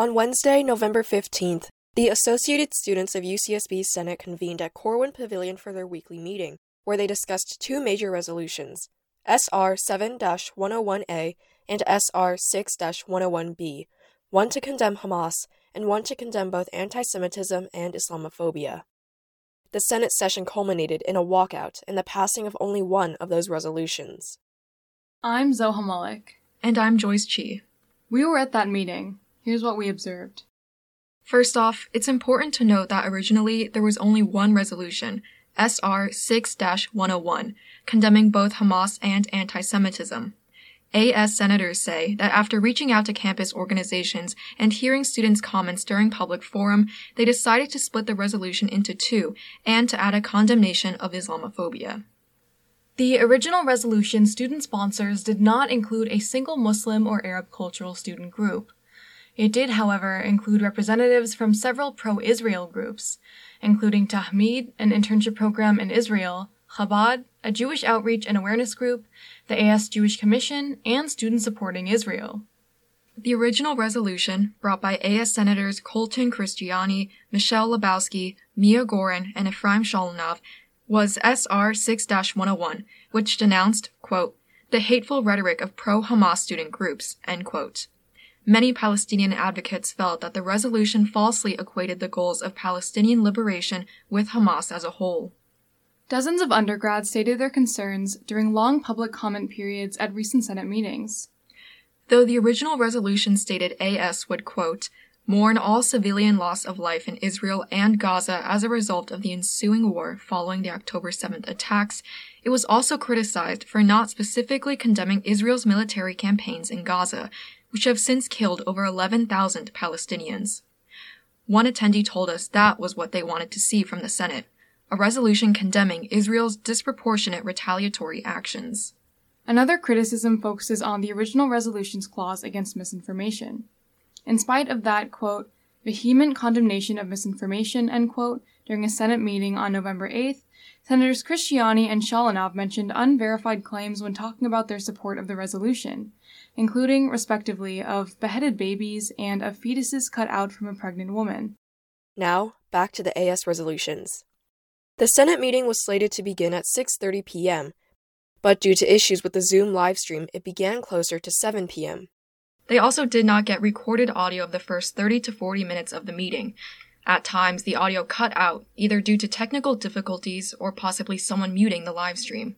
On Wednesday, November 15th, the Associated Students of UCSB Senate convened at Corwin Pavilion for their weekly meeting, where they discussed two major resolutions SR 7 101A and SR 6 101B, one to condemn Hamas and one to condemn both anti Semitism and Islamophobia. The Senate session culminated in a walkout and the passing of only one of those resolutions. I'm Zoha Malik. And I'm Joyce Chi. We were at that meeting. Here's what we observed. First off, it's important to note that originally there was only one resolution, SR 6 101, condemning both Hamas and anti Semitism. AS senators say that after reaching out to campus organizations and hearing students' comments during public forum, they decided to split the resolution into two and to add a condemnation of Islamophobia. The original resolution student sponsors did not include a single Muslim or Arab cultural student group. It did, however, include representatives from several pro Israel groups, including Tamid, an internship program in Israel, Chabad, a Jewish outreach and awareness group, the AS Jewish Commission, and Students Supporting Israel. The original resolution, brought by AS Senators Colton Cristiani, Michelle Lebowski, Mia Gorin, and Ephraim Sholonov, was SR 6 101, which denounced, quote, the hateful rhetoric of pro Hamas student groups, end quote. Many Palestinian advocates felt that the resolution falsely equated the goals of Palestinian liberation with Hamas as a whole. Dozens of undergrads stated their concerns during long public comment periods at recent Senate meetings. Though the original resolution stated AS would, quote, mourn all civilian loss of life in Israel and Gaza as a result of the ensuing war following the October 7th attacks, it was also criticized for not specifically condemning Israel's military campaigns in Gaza, which have since killed over 11,000 Palestinians. One attendee told us that was what they wanted to see from the Senate a resolution condemning Israel's disproportionate retaliatory actions. Another criticism focuses on the original resolution's clause against misinformation. In spite of that, quote, vehement condemnation of misinformation, end quote, during a Senate meeting on November 8th, Senators Cristiani and Sholonov mentioned unverified claims when talking about their support of the resolution, including, respectively, of beheaded babies and of fetuses cut out from a pregnant woman. Now, back to the AS resolutions. The Senate meeting was slated to begin at 6:30 p.m., but due to issues with the Zoom livestream, it began closer to 7 p.m. They also did not get recorded audio of the first 30 to 40 minutes of the meeting. At times, the audio cut out, either due to technical difficulties or possibly someone muting the livestream.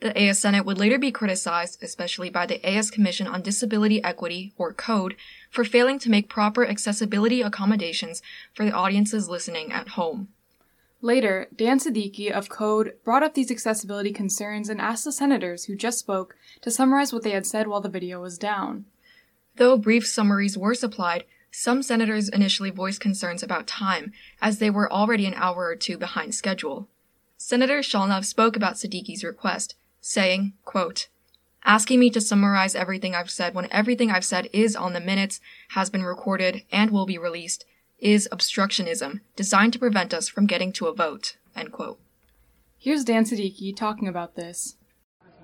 The AS Senate would later be criticized, especially by the AS Commission on Disability Equity, or CODE, for failing to make proper accessibility accommodations for the audiences listening at home. Later, Dan Siddiqui of Code brought up these accessibility concerns and asked the senators who just spoke to summarize what they had said while the video was down. Though brief summaries were supplied, some senators initially voiced concerns about time, as they were already an hour or two behind schedule. Senator Sholonov spoke about Siddiqui's request, saying, quote, Asking me to summarize everything I've said when everything I've said is on the minutes, has been recorded, and will be released, is obstructionism designed to prevent us from getting to a vote. End quote. Here's Dan Siddiqui talking about this.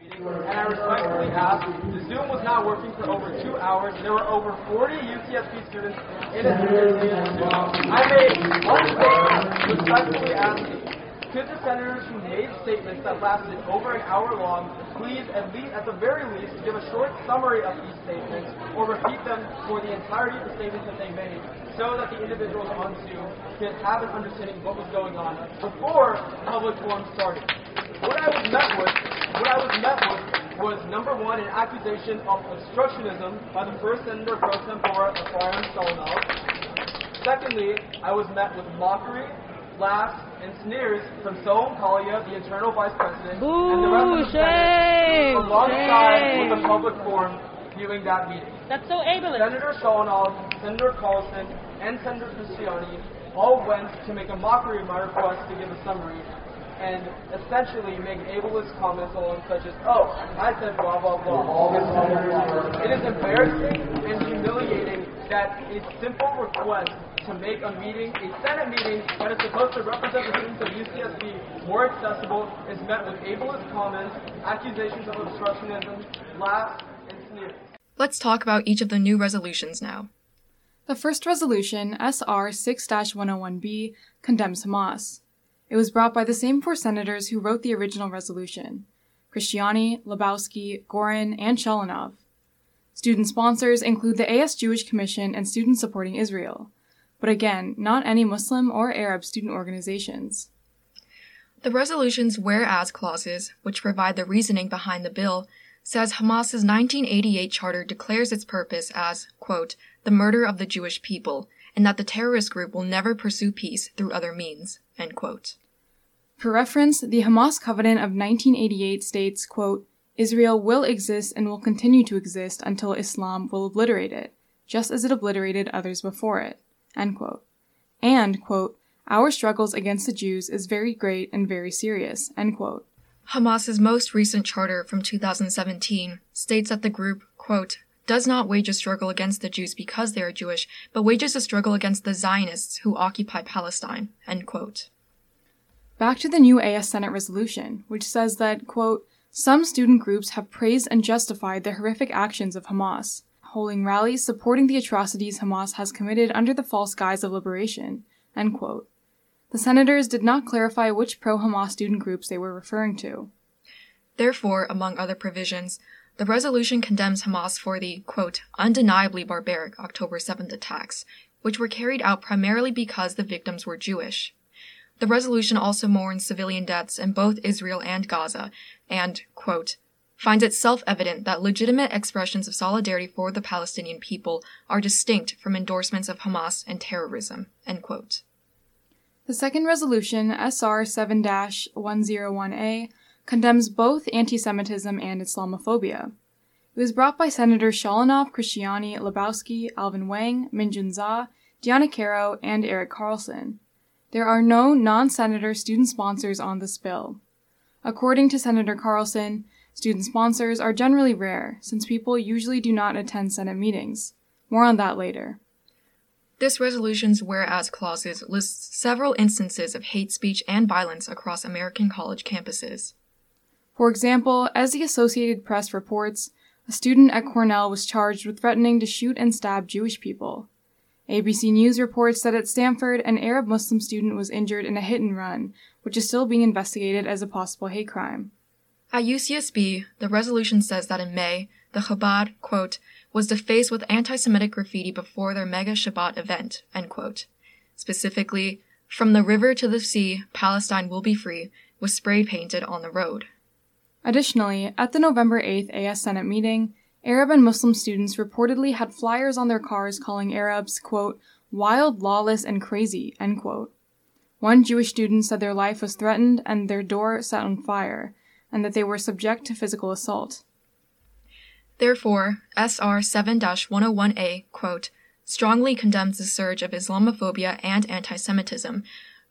And I respectfully ask, the Zoom was not working for over two hours. There were over 40 UCSB students in attendance. I made one statement respectfully asking, could the senators who made statements that lasted over an hour long please, at least, at the very least, give a short summary of these statements or repeat them for the entirety of the statements that they made so that the individuals on Zoom could have an understanding of what was going on before public forum started. What I was met with, what I was met with was number one, an accusation of obstructionism by the first Senator Pro Tempore, Ephraim Sholonov. Secondly, I was met with mockery, laughs, and sneers from Soham Kalia, the internal vice president, Boo, and the rest of the shame, Senate, alongside shame. with the public forum viewing that meeting. That's so ableist. Senator Sholonov, Senator Carlson, and Senator Cristiani all went to make a mockery of my request to give a summary and essentially make ableist comments along such as, oh, I said blah, blah, blah. It is embarrassing and humiliating that a simple request to make a meeting, a Senate meeting that is supposed to represent the students of UCSB more accessible is met with ableist comments, accusations of obstructionism, laughs, and sneers. Let's talk about each of the new resolutions now. The first resolution, SR 6 101B, condemns Hamas. It was brought by the same four senators who wrote the original resolution Cristiani, Lebowski, Gorin, and Shalanov. Student sponsors include the AS Jewish Commission and Students Supporting Israel, but again, not any Muslim or Arab student organizations. The resolution's whereas clauses, which provide the reasoning behind the bill, says Hamas's 1988 charter declares its purpose as, quote, the murder of the Jewish people, and that the terrorist group will never pursue peace through other means. end quote. For reference, the Hamas Covenant of 1988 states, quote, Israel will exist and will continue to exist until Islam will obliterate it, just as it obliterated others before it. End quote. And, quote, our struggles against the Jews is very great and very serious. End quote. Hamas's most recent charter from 2017 states that the group, quote, does not wage a struggle against the Jews because they are Jewish, but wages a struggle against the Zionists who occupy Palestine. Back to the new AS Senate resolution, which says that, quote, some student groups have praised and justified the horrific actions of Hamas, holding rallies supporting the atrocities Hamas has committed under the false guise of liberation. The senators did not clarify which pro Hamas student groups they were referring to. Therefore, among other provisions, the resolution condemns Hamas for the, quote, undeniably barbaric October 7th attacks, which were carried out primarily because the victims were Jewish. The resolution also mourns civilian deaths in both Israel and Gaza and, quote, finds it self evident that legitimate expressions of solidarity for the Palestinian people are distinct from endorsements of Hamas and terrorism. The second resolution, SR 7 101A, condemns both anti Semitism and Islamophobia. It was brought by Senators Shalanov, Cristiani, Lebowski, Alvin Wang, Minjun Zha, Diana Caro, and Eric Carlson. There are no non senator student sponsors on this bill. According to Senator Carlson, student sponsors are generally rare, since people usually do not attend Senate meetings. More on that later. This resolution's whereas clauses lists several instances of hate speech and violence across American college campuses. For example, as the Associated Press reports, a student at Cornell was charged with threatening to shoot and stab Jewish people. ABC News reports that at Stanford, an Arab Muslim student was injured in a hit and run, which is still being investigated as a possible hate crime. At UCSB, the resolution says that in May, the Chabad, quote, was defaced with anti Semitic graffiti before their mega Shabbat event, end quote. Specifically, from the river to the sea, Palestine will be free, was spray painted on the road. Additionally, at the November 8th AS Senate meeting, Arab and Muslim students reportedly had flyers on their cars calling Arabs, quote, wild, lawless, and crazy, end quote. One Jewish student said their life was threatened and their door set on fire, and that they were subject to physical assault. Therefore, SR 7 101A, quote, strongly condemns the surge of Islamophobia and anti Semitism,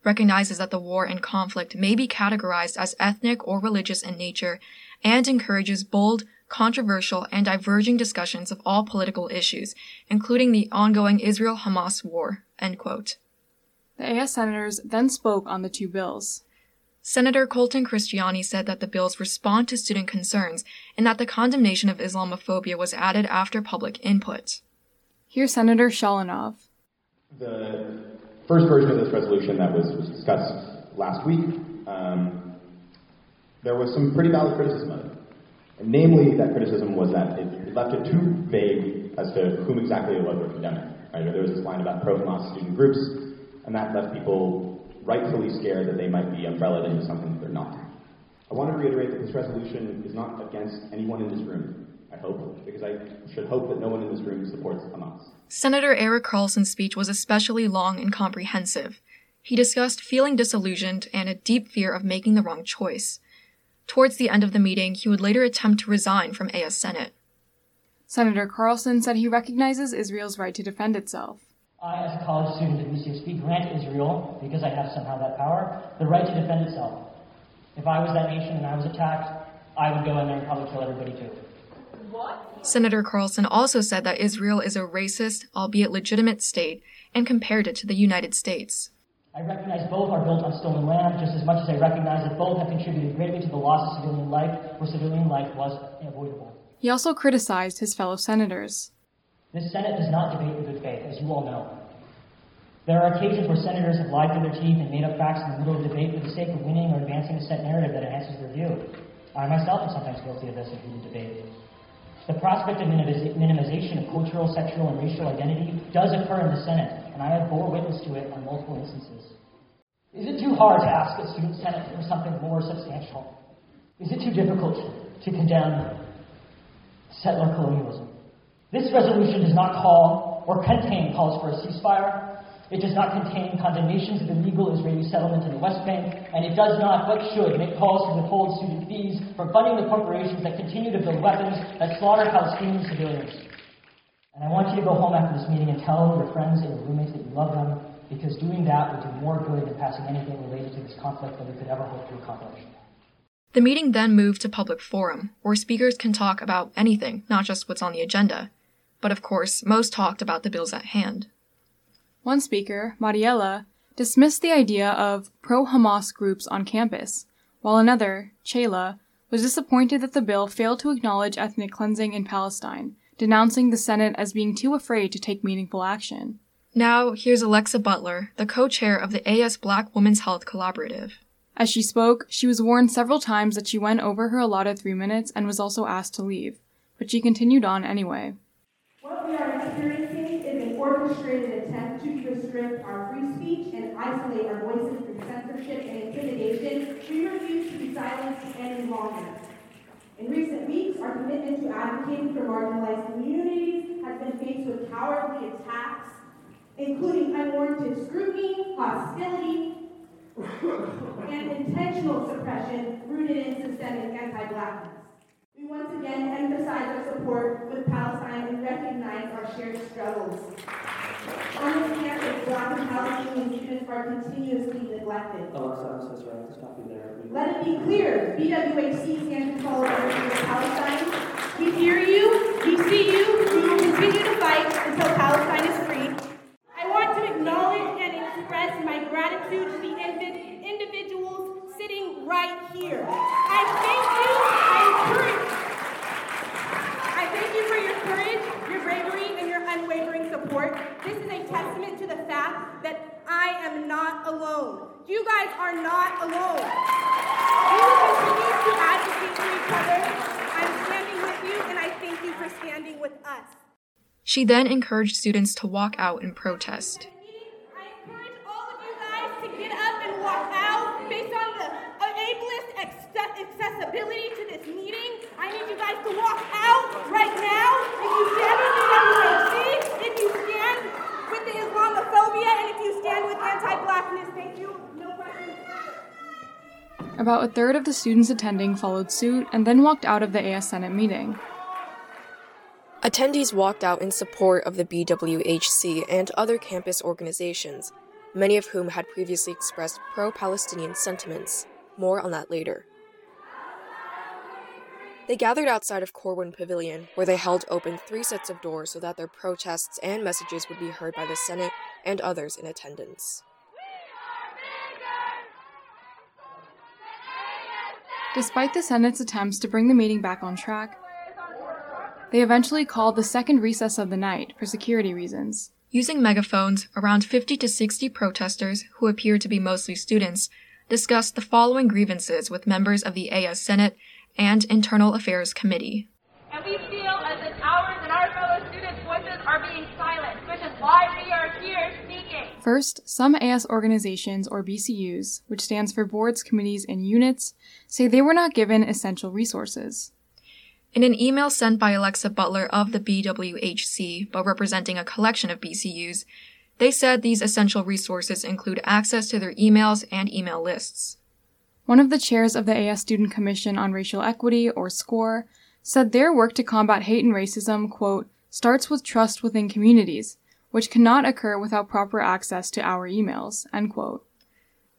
recognizes that the war and conflict may be categorized as ethnic or religious in nature, and encourages bold, controversial, and diverging discussions of all political issues, including the ongoing Israel Hamas war. The AS senators then spoke on the two bills. Senator Colton Cristiani said that the bills respond to student concerns and that the condemnation of Islamophobia was added after public input. Here's Senator Shalanov. The first version of this resolution that was, was discussed last week, um, there was some pretty valid criticism of it. Namely, that criticism was that it left it too vague as to whom exactly it was we're condemning. Right? There was this line about pro-Hamas student groups, and that left people rightfully scared that they might be umbrellaed into something that they're not. I want to reiterate that this resolution is not against anyone in this room. I hope, because I should hope that no one in this room supports Hamas. Senator Eric Carlson's speech was especially long and comprehensive. He discussed feeling disillusioned and a deep fear of making the wrong choice. Towards the end of the meeting, he would later attempt to resign from AS Senate. Senator Carlson said he recognizes Israel's right to defend itself. I, as a college student at UCSB, grant Israel, because I have somehow that power, the right to defend itself. If I was that nation and I was attacked, I would go in there and probably kill everybody too. What? Senator Carlson also said that Israel is a racist, albeit legitimate state, and compared it to the United States. I recognize both are built on stolen land just as much as I recognize that both have contributed greatly to the loss of civilian life where civilian life was unavoidable. He also criticized his fellow senators. This Senate does not debate in good faith, as you all know. There are occasions where senators have lied through their teeth and made up facts in the middle of debate for the sake of winning or advancing a set narrative that enhances their view. I myself am sometimes guilty of this in heated debate. The prospect of minimization of cultural, sexual, and racial identity does occur in the Senate, and I have bore witness to it on multiple instances. Is it too hard to ask a student Senate for something more substantial? Is it too difficult to condemn settler colonialism? This resolution does not call or contain calls for a ceasefire, it does not contain condemnations of illegal Israeli settlement in the West Bank, and it does not, but should, make calls to withhold student fees from funding the corporations that continue to build weapons that slaughter Palestinian civilians. And I want you to go home after this meeting and tell your friends and your roommates that you love them, because doing that would do more good than passing anything related to this conflict that we could ever hope to accomplish. The meeting then moved to public forum, where speakers can talk about anything, not just what's on the agenda. But of course, most talked about the bills at hand. One speaker, Mariella, dismissed the idea of pro Hamas groups on campus, while another, Chela, was disappointed that the bill failed to acknowledge ethnic cleansing in Palestine, denouncing the Senate as being too afraid to take meaningful action. Now, here's Alexa Butler, the co chair of the AS Black Women's Health Collaborative. As she spoke, she was warned several times that she went over her allotted three minutes and was also asked to leave, but she continued on anyway. What we are experiencing is an orchestrated attempt to restrict our free speech and isolate our voices through censorship and intimidation, we refuse to be silenced any longer. In recent our commitment to advocating for marginalized communities has been faced with cowardly attacks, including unwarranted scrutiny, hostility, and intentional suppression rooted in systemic anti-blackness. We once again emphasize our support with Palestine and recognize our shared struggles. On this Black and Palestinian students are continuously neglected. Oh, Alexa, I'm so sorry. Stop you there. Let it be clear, BWHC stands with Palestine. We hear you, we see you, we will continue to fight until Palestine is free. I want to acknowledge and express my gratitude to the individuals sitting right here. I thank you, I encourage I thank you for your courage, your bravery, and your unwavering support. This is a testament to the fact that I am alone. You guys are not alone. Will continue to advocate for each other. I'm standing with you, and I thank you for standing with us. She then encouraged students to walk out and protest. I encourage all of you guys to get up and walk out based on the ableist accessibility to this meeting. I need you guys to walk out right now. If you stand with the WHC, if you stand with the Islamophobia, and if you stand with anti-blackness, thank you. No questions. About a third of the students attending followed suit and then walked out of the AS Senate meeting. Attendees walked out in support of the BWHC and other campus organizations, many of whom had previously expressed pro Palestinian sentiments. More on that later. They gathered outside of Corwin Pavilion, where they held open three sets of doors so that their protests and messages would be heard by the Senate and others in attendance. Despite the Senate's attempts to bring the meeting back on track, they eventually called the second recess of the night for security reasons. Using megaphones, around 50 to 60 protesters, who appeared to be mostly students, discussed the following grievances with members of the AS Senate and Internal Affairs Committee. And we feel as if ours and our fellow students' voices are being silenced, which is why we are here speaking. First, some AS organizations, or BCUs, which stands for Boards, Committees, and Units, say they were not given essential resources. In an email sent by Alexa Butler of the BWHC, but representing a collection of BCUs, they said these essential resources include access to their emails and email lists. One of the chairs of the AS Student Commission on Racial Equity, or SCORE, said their work to combat hate and racism, quote, starts with trust within communities, which cannot occur without proper access to our emails, end quote.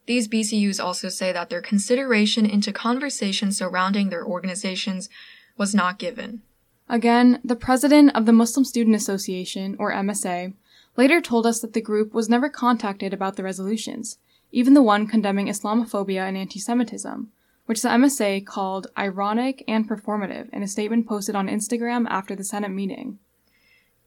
These BCUs also say that their consideration into conversations surrounding their organizations was not given. Again, the president of the Muslim Student Association, or MSA, later told us that the group was never contacted about the resolutions, even the one condemning Islamophobia and anti Semitism, which the MSA called ironic and performative in a statement posted on Instagram after the Senate meeting.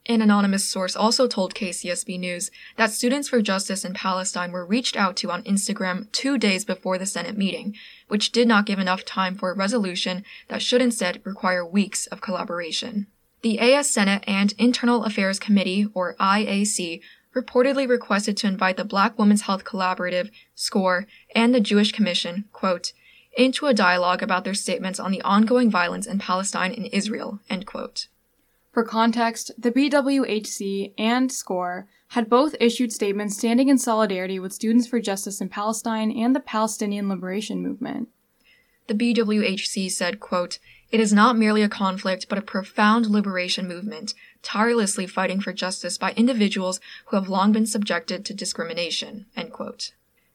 An anonymous source also told KCSB News that Students for Justice in Palestine were reached out to on Instagram two days before the Senate meeting, which did not give enough time for a resolution that should instead require weeks of collaboration. The AS Senate and Internal Affairs Committee, or IAC, reportedly requested to invite the Black Women's Health Collaborative, SCORE, and the Jewish Commission, quote, into a dialogue about their statements on the ongoing violence in Palestine and Israel, end quote. For context, the BWHC and SCORE had both issued statements standing in solidarity with Students for Justice in Palestine and the Palestinian Liberation Movement. The BWHC said, quote, It is not merely a conflict, but a profound liberation movement, tirelessly fighting for justice by individuals who have long been subjected to discrimination, end quote.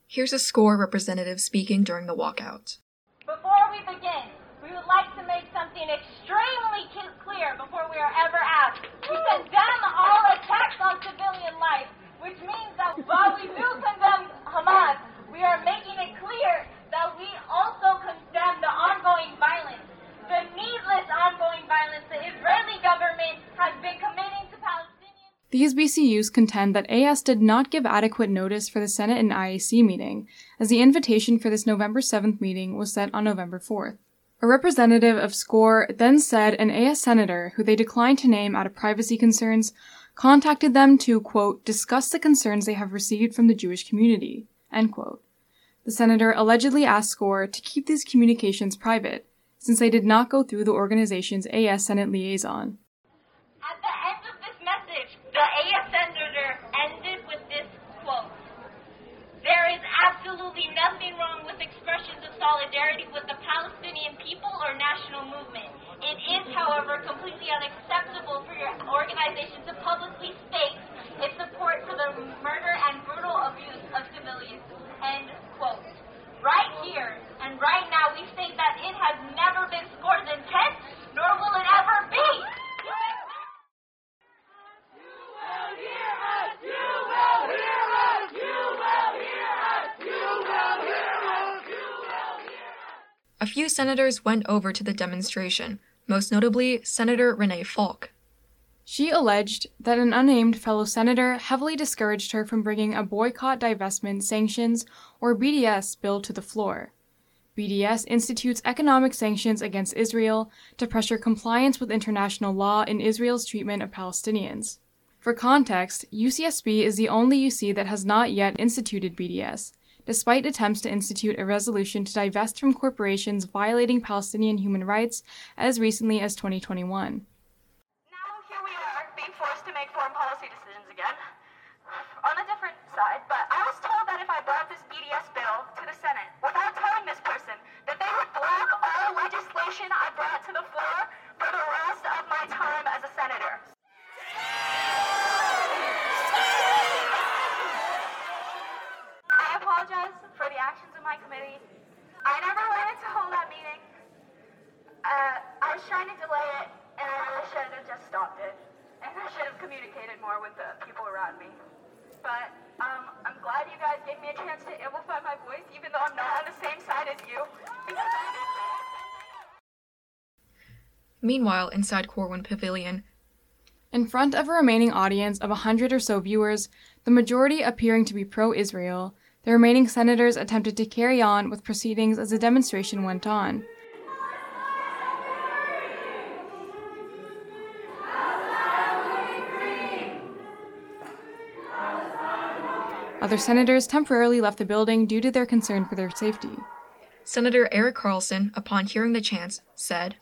Here's a SCORE representative speaking during the walkout. Before we begin, we would like to make something extremely clear before we are ever asked. We condemn all attacks on civilian life, which means that while we do condemn Hamas, we are making it clear that we also condemn the ongoing violence, the needless ongoing violence the Israeli government has been committing to Palestinians. These BCUs contend that AS did not give adequate notice for the Senate and IAC meeting, as the invitation for this November 7th meeting was set on November 4th. A representative of SCORE then said an AS senator, who they declined to name out of privacy concerns, contacted them to, quote, discuss the concerns they have received from the Jewish community, end quote. The senator allegedly asked SCORE to keep these communications private, since they did not go through the organization's AS Senate liaison. At the end of this message, the AS senator ended with this quote There is absolutely nothing wrong with solidarity with the Palestinian people or national movement. It is, however, completely unacceptable for your organization to publicly state its support for the murder and brutal abuse of civilians. End quote. Right here and right now, we state that it has never been SCORE's intent, nor will it ever be. A senators went over to the demonstration, most notably Senator Renee Falk. She alleged that an unnamed fellow senator heavily discouraged her from bringing a boycott, divestment, sanctions, or BDS bill to the floor. BDS institutes economic sanctions against Israel to pressure compliance with international law in Israel's treatment of Palestinians. For context, UCSB is the only UC that has not yet instituted BDS, despite attempts to institute a resolution to divest from corporations violating Palestinian human rights as recently as 2021. Now here we are, being forced to make foreign policy decisions again. On a different side, but I was told that if I brought this BDS bill though I'm not on the same side as you. Meanwhile, inside Corwin Pavilion, In front of a remaining audience of a hundred or so viewers, the majority appearing to be pro Israel, the remaining senators attempted to carry on with proceedings as the demonstration went on. Other senators temporarily left the building due to their concern for their safety. Senator Eric Carlson, upon hearing the chants, said,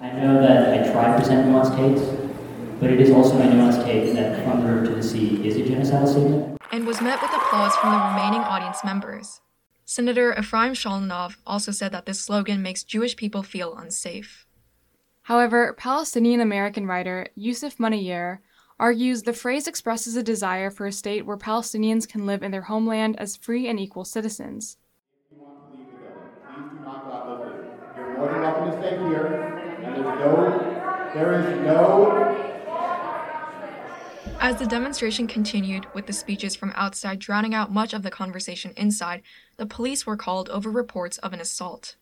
I know that I try to present nuanced takes, but it is also my nuanced take that From the River to the Sea is a genocidal statement. and was met with applause from the remaining audience members. Senator Ephraim Shalonov also said that this slogan makes Jewish people feel unsafe. However, Palestinian American writer Yousef Munayyer argues the phrase expresses a desire for a state where Palestinians can live in their homeland as free and equal citizens. Please do not go out those doors. You're more than welcome to stay here, and there's no, there is no As the demonstration continued, with the speeches from outside drowning out much of the conversation inside, the police were called over reports of an assault.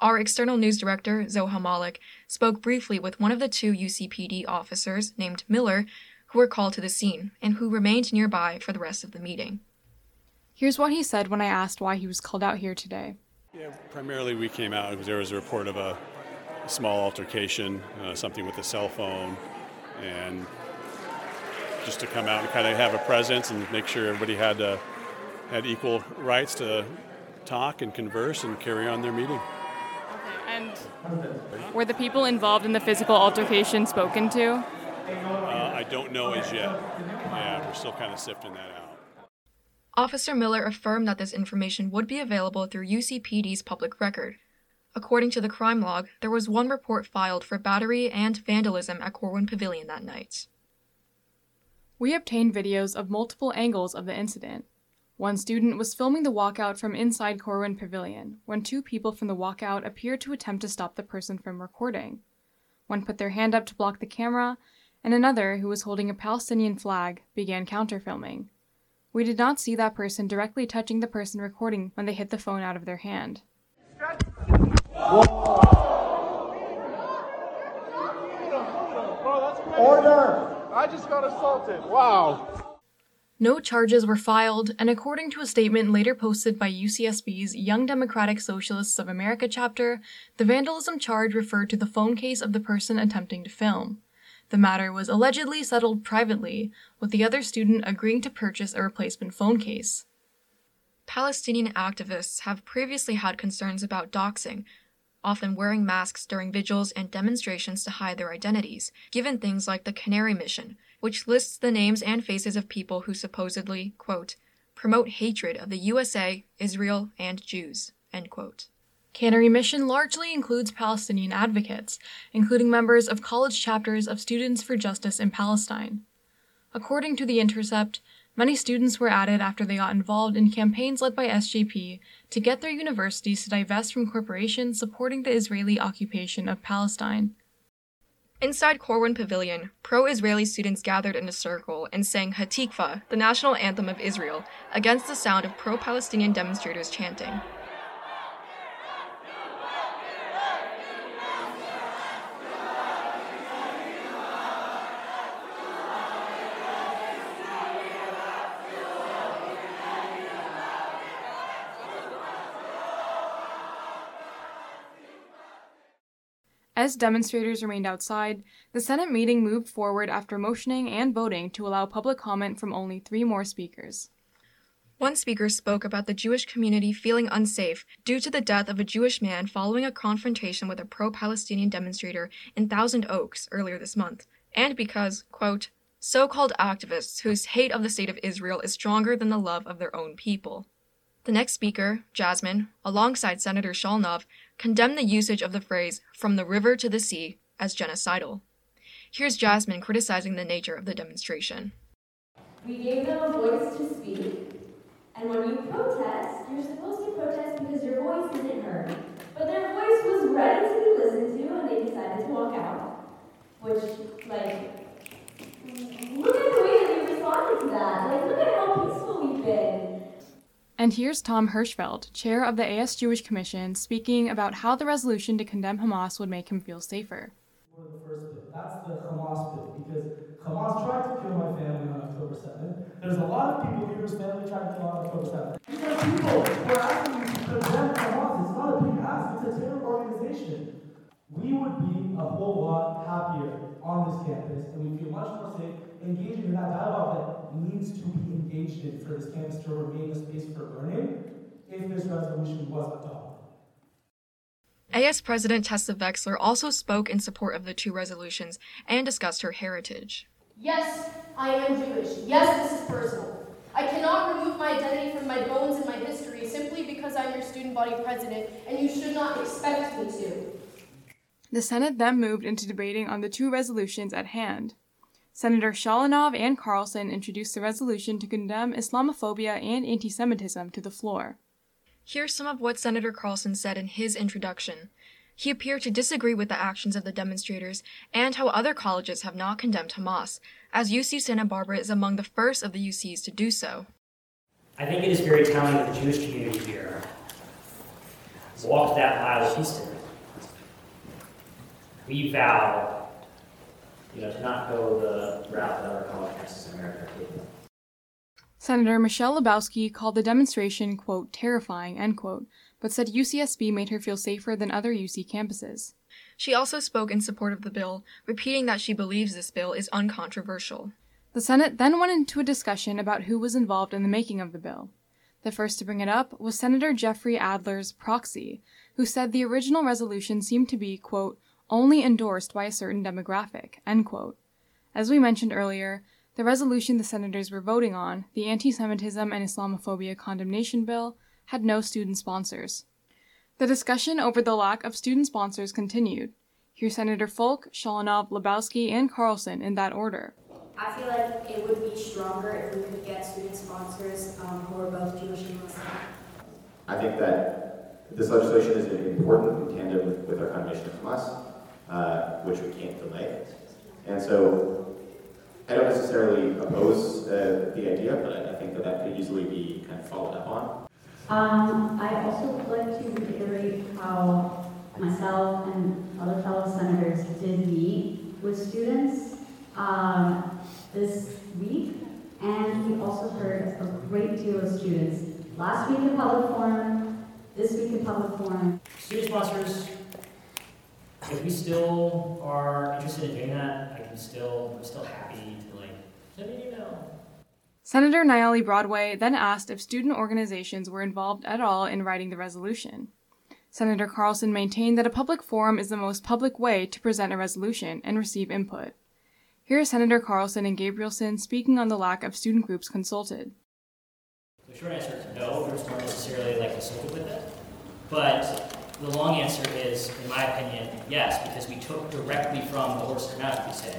Our external news director, Zoha Malik, spoke briefly with one of the two UCPD officers named Miller who were called to the scene and who remained nearby for the rest of the meeting. Here's what he said when I asked why he was called out here today. Yeah, primarily we came out because there was a report of a small altercation, uh, something with a cell phone, and just to come out and kind of have a presence and make sure everybody had uh, had equal rights to talk and converse and carry on their meeting. And were the people involved in the physical altercation spoken to? Uh, I don't know as yet. Yeah, we're still kind of sifting that out. Officer Miller affirmed that this information would be available through UCPD's public record. According to the crime log, there was one report filed for battery and vandalism at Corwin Pavilion that night. We obtained videos of multiple angles of the incident. One student was filming the walkout from inside Corwin Pavilion when two people from the walkout appeared to attempt to stop the person from recording. One put their hand up to block the camera, and another, who was holding a Palestinian flag, began counterfilming. We did not see that person directly touching the person recording when they hit the phone out of their hand. Order! I just got assaulted. Wow. No charges were filed, and according to a statement later posted by UCSB's Young Democratic Socialists of America chapter, the vandalism charge referred to the phone case of the person attempting to film. The matter was allegedly settled privately, with the other student agreeing to purchase a replacement phone case. Palestinian activists have previously had concerns about doxing, often wearing masks during vigils and demonstrations to hide their identities, given things like the Canary Mission, which lists the names and faces of people who supposedly, quote, promote hatred of the USA, Israel, and Jews, end quote. Canary Mission largely includes Palestinian advocates, including members of college chapters of Students for Justice in Palestine. According to The Intercept, many students were added after they got involved in campaigns led by SJP to get their universities to divest from corporations supporting the Israeli occupation of Palestine. Inside Corwin Pavilion, pro Israeli students gathered in a circle and sang Hatikva, the national anthem of Israel, against the sound of pro Palestinian demonstrators chanting. As demonstrators remained outside, the Senate meeting moved forward after motioning and voting to allow public comment from only three more speakers. One speaker spoke about the Jewish community feeling unsafe due to the death of a Jewish man following a confrontation with a pro Palestinian demonstrator in Thousand Oaks earlier this month, and because, quote, so called activists whose hate of the state of Israel is stronger than the love of their own people. The next speaker, Jasmine, alongside Senator Sholnov, condemned the usage of the phrase from the river to the sea as genocidal. Here's Jasmine criticizing the nature of the demonstration. We gave them a voice to speak, and when you protest, you're supposed to protest because your voice isn't heard. But their voice was ready to be listened to, and they decided to walk out. Which, like, look at the way that you responded to that. Like, look at how peaceful we've been. And here's Tom Hirschfeld, chair of the AS Jewish Commission, speaking about how the resolution to condemn Hamas would make him feel safer. The first bit. That's the Hamas bit, because Hamas tried to kill my family on October 7th. There's a lot of people here whose family tried to kill on October 7th. These are people who are asking you to condemn Hamas. It's not a big ask, it's a terror organization. We would be a whole lot happier on this campus, and we feel much more safe engaging in that dialogue that needs to be engaged in for this campus to remain a space for learning if this resolution was adopted. AS President Tessa Wexler also spoke in support of the two resolutions and discussed her heritage. Yes, I am Jewish. Yes, this is personal. I cannot remove my identity from my bones and my history simply because I'm your student body president, and you should not expect me to. The Senate then moved into debating on the two resolutions at hand. Senator Sholnov and Carlson introduced the resolution to condemn Islamophobia and anti Semitism to the floor. Here's some of what Senator Carlson said in his introduction. He appeared to disagree with the actions of the demonstrators and how other colleges have not condemned Hamas, as UC Santa Barbara is among the first of the UCs to do so. I think it is very telling that the Jewish community here walked that mile with Houston. We vow, you know, to not go the route that our college campuses in America are taking. Senator Michelle Lebowski called the demonstration, quote, terrifying, end quote, but said UCSB made her feel safer than other UC campuses. She also spoke in support of the bill, repeating that she believes this bill is uncontroversial. The Senate then went into a discussion about who was involved in the making of the bill. The first to bring it up was Senator Jeffrey Adler's proxy, who said the original resolution seemed to be, quote, only endorsed by a certain demographic, end quote. As we mentioned earlier, the resolution the senators were voting on, the Anti Semitism and Islamophobia Condemnation Bill, had no student sponsors. The discussion over the lack of student sponsors continued. Here's Senator Falk, Shalanov, Lebowski, and Carlson in that order. I feel like it would be stronger if we could get student sponsors um, who are both Jewish and Muslim. I think that this legislation is important in tandem with, with our condemnation of Hamas, uh, which we can't delay. And so I don't necessarily oppose uh, the idea, but I, I think that that could easily be kind of followed up on. Um, I also would like to reiterate how myself and other fellow senators did meet with students um, this week, and we also heard a great deal of students last week in public forum, this week in public forum. Student sponsors, if we still are interested in doing that, I can still, I'm still happy to like, send me an email. Senator Nayeli Broadway then asked if student organizations were involved at all in writing the resolution. Senator Carlson maintained that a public forum is the most public way to present a resolution and receive input. Here are Senator Carlson and Gabrielson speaking on the lack of student groups consulted. The short answer is no, groups weren't necessarily like consulted with it. But the long answer is, in my opinion, yes, because we took directly from the horse's mouth, we say,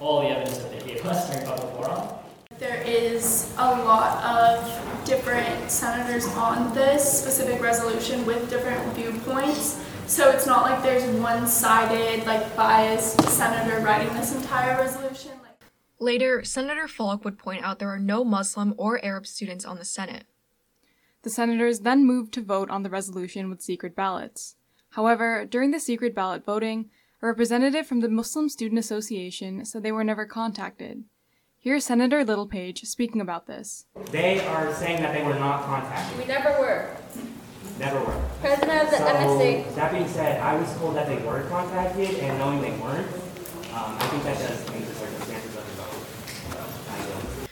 all the evidence that they gave us during public forum. There is a lot of different senators on this specific resolution with different viewpoints. So it's not like there's one-sided, like biased senator writing this entire resolution. Later, Senator Falk would point out there are no Muslim or Arab students on the Senate. The senators then moved to vote on the resolution with secret ballots. However, during the secret ballot voting, a representative from the Muslim Student Association said they were never contacted. Here's Senator Littlepage speaking about this. They are saying that they were not contacted. We never were. Never were. President of the so, MSA. That being said, I was told that they were contacted, and knowing they weren't, um, I think that does change the circumstances of the vote. So, I will.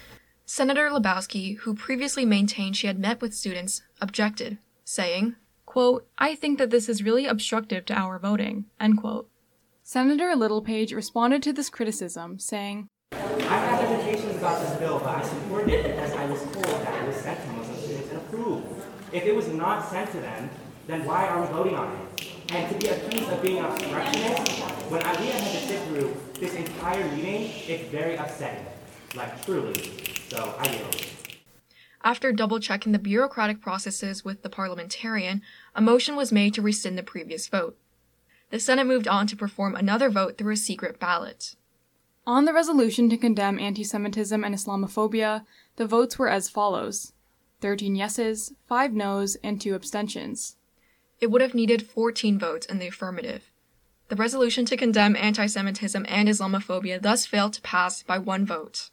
Senator Lebowski, who previously maintained she had met with students, objected, saying, quote, I think that this is really obstructive to our voting, end quote. Senator Littlepage responded to this criticism, saying, I have hesitations about this bill, but I support it because I was told that it was sent to Muslim students and approved. If it was not sent to them, then why are we voting on it? And to be accused of being obstructionist, when I, we have had to sit through this entire meeting, it's very upsetting. Like, truly. So, I yield. After double checking the bureaucratic processes with the parliamentarian, a motion was made to rescind the previous vote. The Senate moved on to perform another vote through a secret ballot. On the resolution to condemn anti Semitism and Islamophobia, the votes were as follows 13 yeses, 5 noes, and 2 abstentions. It would have needed 14 votes in the affirmative. The resolution to condemn anti Semitism and Islamophobia thus failed to pass by one vote.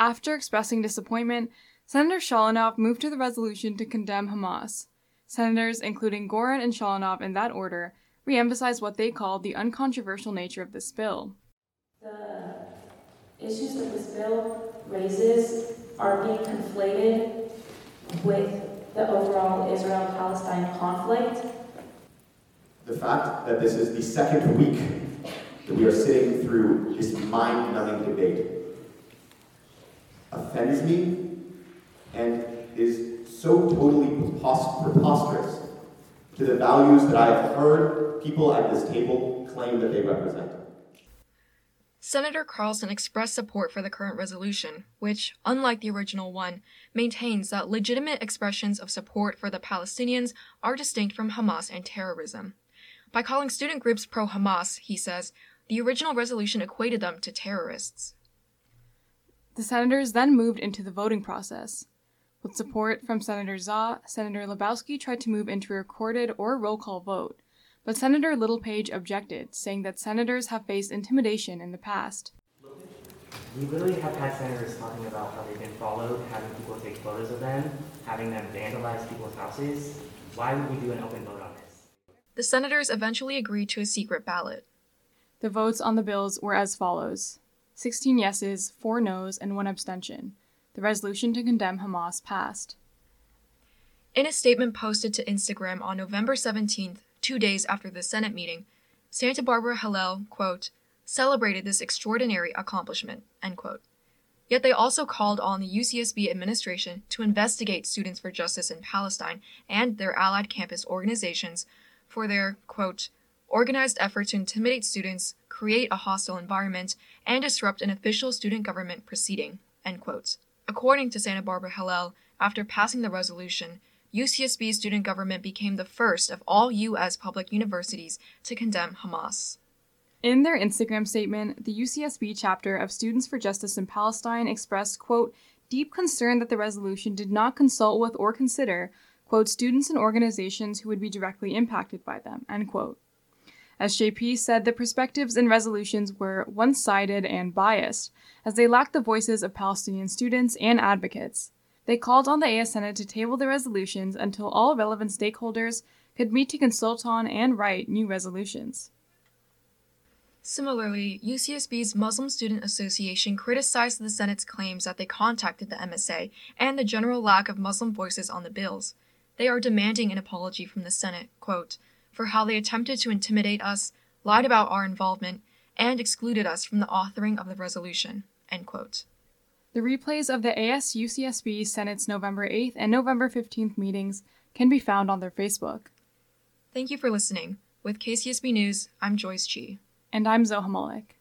After expressing disappointment, Senator Shalanov moved to the resolution to condemn Hamas. Senators, including Gorin and Shalanov in that order, re emphasized what they called the uncontroversial nature of this bill. The issues that this bill raises are being conflated with the overall Israel Palestine conflict. The fact that this is the second week that we are sitting through this mind numbing debate offends me and is so totally preposterous to the values that I have heard people at this table claim that they represent. Senator Carlson expressed support for the current resolution, which, unlike the original one, maintains that legitimate expressions of support for the Palestinians are distinct from Hamas and terrorism. By calling student groups pro Hamas, he says, the original resolution equated them to terrorists. The senators then moved into the voting process. With support from Senator Zah, Senator Lebowski tried to move into a recorded or roll call vote, but Senator Littlepage objected, saying that senators have faced intimidation in the past. We literally have had senators talking about how they've been followed, having people take photos of them, having them vandalize people's houses. Why would we do an open vote on this? The senators eventually agreed to a secret ballot. The votes on the bills were as follows 16 yeses, 4 noes, and 1 abstention. The resolution to condemn Hamas passed. In a statement posted to Instagram on November 17th, two days after the Senate meeting, Santa Barbara Hillel, quote, celebrated this extraordinary accomplishment, end quote. Yet they also called on the UCSB administration to investigate Students for Justice in Palestine and their allied campus organizations for their, quote, organized effort to intimidate students, create a hostile environment, and disrupt an official student government proceeding, end quote. According to Santa Barbara Hillel, after passing the resolution, UCSB student government became the first of all U.S. public universities to condemn Hamas. In their Instagram statement, the UCSB chapter of Students for Justice in Palestine expressed, quote, deep concern that the resolution did not consult with or consider, quote, students and organizations who would be directly impacted by them, end quote. SJP said the perspectives and resolutions were one sided and biased, as they lacked the voices of Palestinian students and advocates. They called on the AS Senate to table the resolutions until all relevant stakeholders could meet to consult on and write new resolutions. Similarly, UCSB's Muslim Student Association criticized the Senate's claims that they contacted the MSA and the general lack of Muslim voices on the bills. They are demanding an apology from the Senate, quote, for how they attempted to intimidate us, lied about our involvement, and excluded us from the authoring of the resolution. End quote. The replays of the ASUCSB Senate's November 8th and November 15th meetings can be found on their Facebook. Thank you for listening. With KCSB News, I'm Joyce Chi. And I'm Zoha Malik.